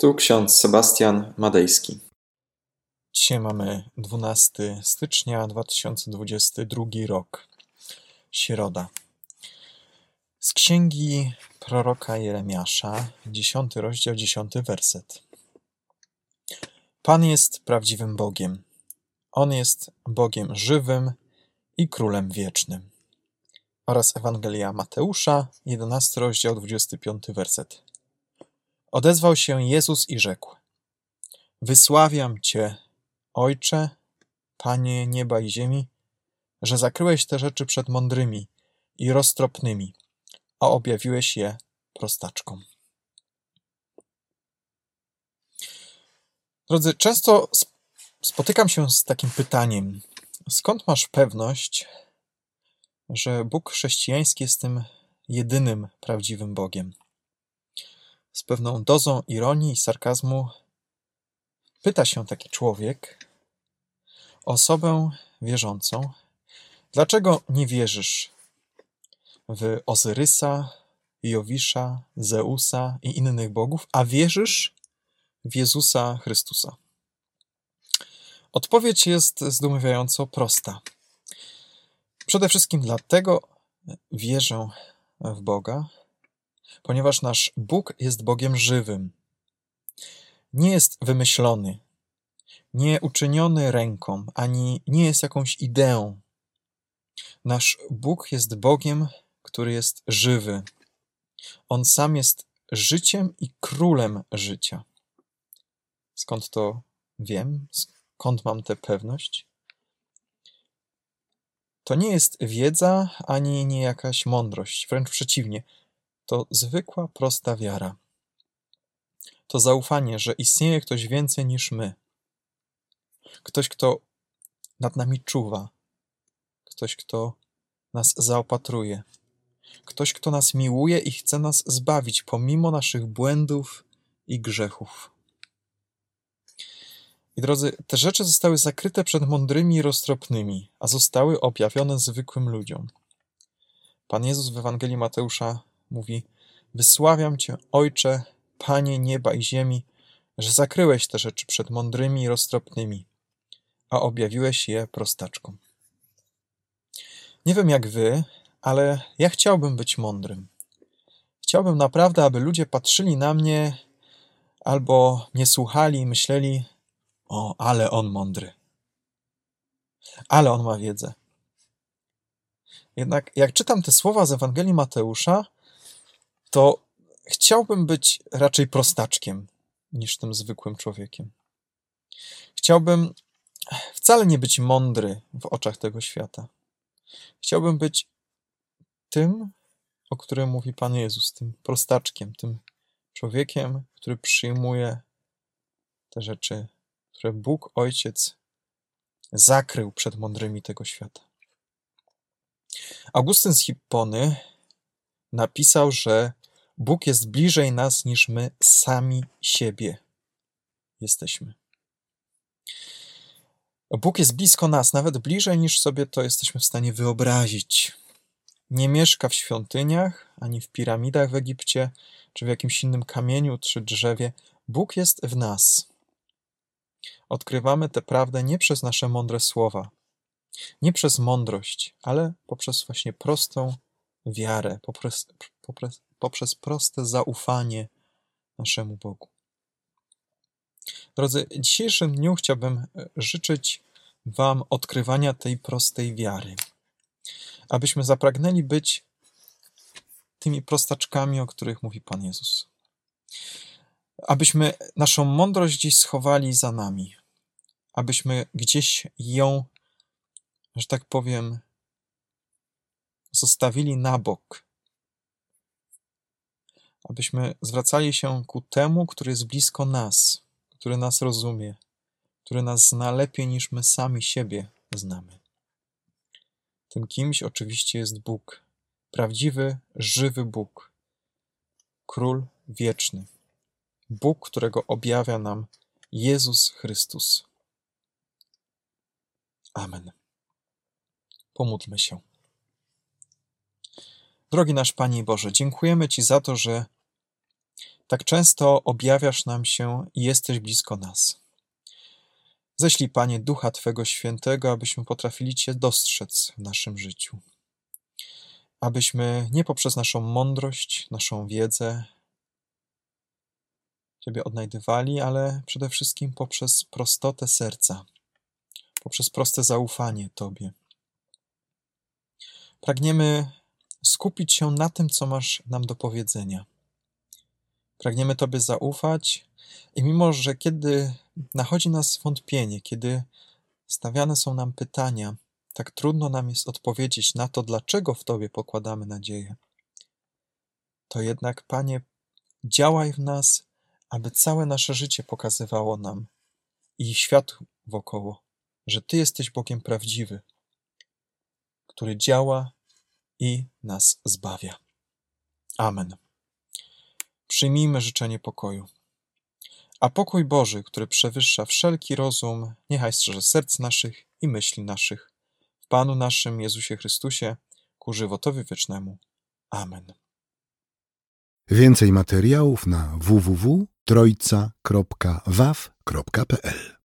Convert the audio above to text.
Tu ksiądz Sebastian Madejski. Dzisiaj mamy 12 stycznia 2022 rok. Środa. Z księgi proroka Jeremiasza, 10 rozdział, 10 werset. Pan jest prawdziwym Bogiem. On jest Bogiem żywym i królem wiecznym. Oraz Ewangelia Mateusza, 11 rozdział, 25 werset. Odezwał się Jezus i rzekł: Wysławiam Cię, Ojcze, Panie nieba i ziemi, że zakryłeś te rzeczy przed mądrymi i roztropnymi, a objawiłeś je prostaczkom. Drodzy, często spotykam się z takim pytaniem: skąd masz pewność, że Bóg chrześcijański jest tym jedynym prawdziwym Bogiem? Z pewną dozą ironii i sarkazmu pyta się taki człowiek osobę wierzącą, dlaczego nie wierzysz w Ozyrysa, Jowisza, Zeusa i innych bogów, a wierzysz w Jezusa Chrystusa? Odpowiedź jest zdumiewająco prosta. Przede wszystkim dlatego wierzę w Boga, ponieważ nasz Bóg jest Bogiem żywym. Nie jest wymyślony, nie uczyniony ręką, ani nie jest jakąś ideą. Nasz Bóg jest Bogiem, który jest żywy. On sam jest życiem i królem życia. Skąd to wiem? Skąd mam tę pewność? To nie jest wiedza ani nie jakaś mądrość, wręcz przeciwnie. To zwykła, prosta wiara. To zaufanie, że istnieje ktoś więcej niż my. Ktoś, kto nad nami czuwa. Ktoś, kto nas zaopatruje. Ktoś, kto nas miłuje i chce nas zbawić pomimo naszych błędów i grzechów. I drodzy, te rzeczy zostały zakryte przed mądrymi i roztropnymi, a zostały objawione zwykłym ludziom. Pan Jezus w Ewangelii Mateusza Mówi: Wysławiam Cię, Ojcze, Panie nieba i ziemi, że zakryłeś te rzeczy przed mądrymi i roztropnymi, a objawiłeś je prostaczkom. Nie wiem jak wy, ale ja chciałbym być mądrym. Chciałbym naprawdę, aby ludzie patrzyli na mnie albo mnie słuchali i myśleli: O, ale on mądry. Ale on ma wiedzę. Jednak jak czytam te słowa z Ewangelii Mateusza, to chciałbym być raczej prostaczkiem niż tym zwykłym człowiekiem. Chciałbym wcale nie być mądry w oczach tego świata. Chciałbym być tym, o którym mówi Pan Jezus, tym prostaczkiem, tym człowiekiem, który przyjmuje te rzeczy, które Bóg Ojciec zakrył przed mądrymi tego świata. Augustyn z Hippony napisał, że Bóg jest bliżej nas niż my sami siebie jesteśmy. Bóg jest blisko nas, nawet bliżej niż sobie to jesteśmy w stanie wyobrazić. Nie mieszka w świątyniach, ani w piramidach w Egipcie, czy w jakimś innym kamieniu, czy drzewie. Bóg jest w nas. Odkrywamy tę prawdę nie przez nasze mądre słowa, nie przez mądrość, ale poprzez właśnie prostą wiarę, poprzez, poprzez, poprzez proste zaufanie naszemu Bogu. Drodzy, dzisiejszym dniu chciałbym e, życzyć Wam odkrywania tej prostej wiary, abyśmy zapragnęli być tymi prostaczkami, o których mówi Pan Jezus. Abyśmy naszą mądrość gdzieś schowali za nami, abyśmy gdzieś ją, że tak powiem, zostawili na bok abyśmy zwracali się ku temu, który jest blisko nas, który nas rozumie, który nas zna lepiej niż my sami siebie znamy. Tym kimś oczywiście jest Bóg, prawdziwy, żywy Bóg, Król wieczny, Bóg, którego objawia nam Jezus Chrystus. Amen. Pomódlmy się. Drogi nasz Panie Boże, dziękujemy Ci za to, że Tak często objawiasz nam się i jesteś blisko nas. Ześlij, Panie, Ducha Twego Świętego, abyśmy potrafili Cię dostrzec w naszym życiu. Abyśmy nie poprzez naszą mądrość, naszą wiedzę Ciebie odnajdywali, ale przede wszystkim poprzez prostotę serca, poprzez proste zaufanie Tobie. Pragniemy skupić się na tym, co masz nam do powiedzenia. Pragniemy Tobie zaufać i mimo, że kiedy nachodzi nas wątpienie, kiedy stawiane są nam pytania, tak trudno nam jest odpowiedzieć na to, dlaczego w Tobie pokładamy nadzieję, to jednak, Panie, działaj w nas, aby całe nasze życie pokazywało nam i świat wokoło, że Ty jesteś Bogiem prawdziwy, który działa i nas zbawia. Amen. Przyjmijmy życzenie pokoju. A pokój Boży, który przewyższa wszelki rozum, niechaj strzeże serc naszych i myśli naszych. W Panu naszym Jezusie Chrystusie, ku żywotowi wiecznemu. Amen. Więcej materiałów na www.trojca.waw.pl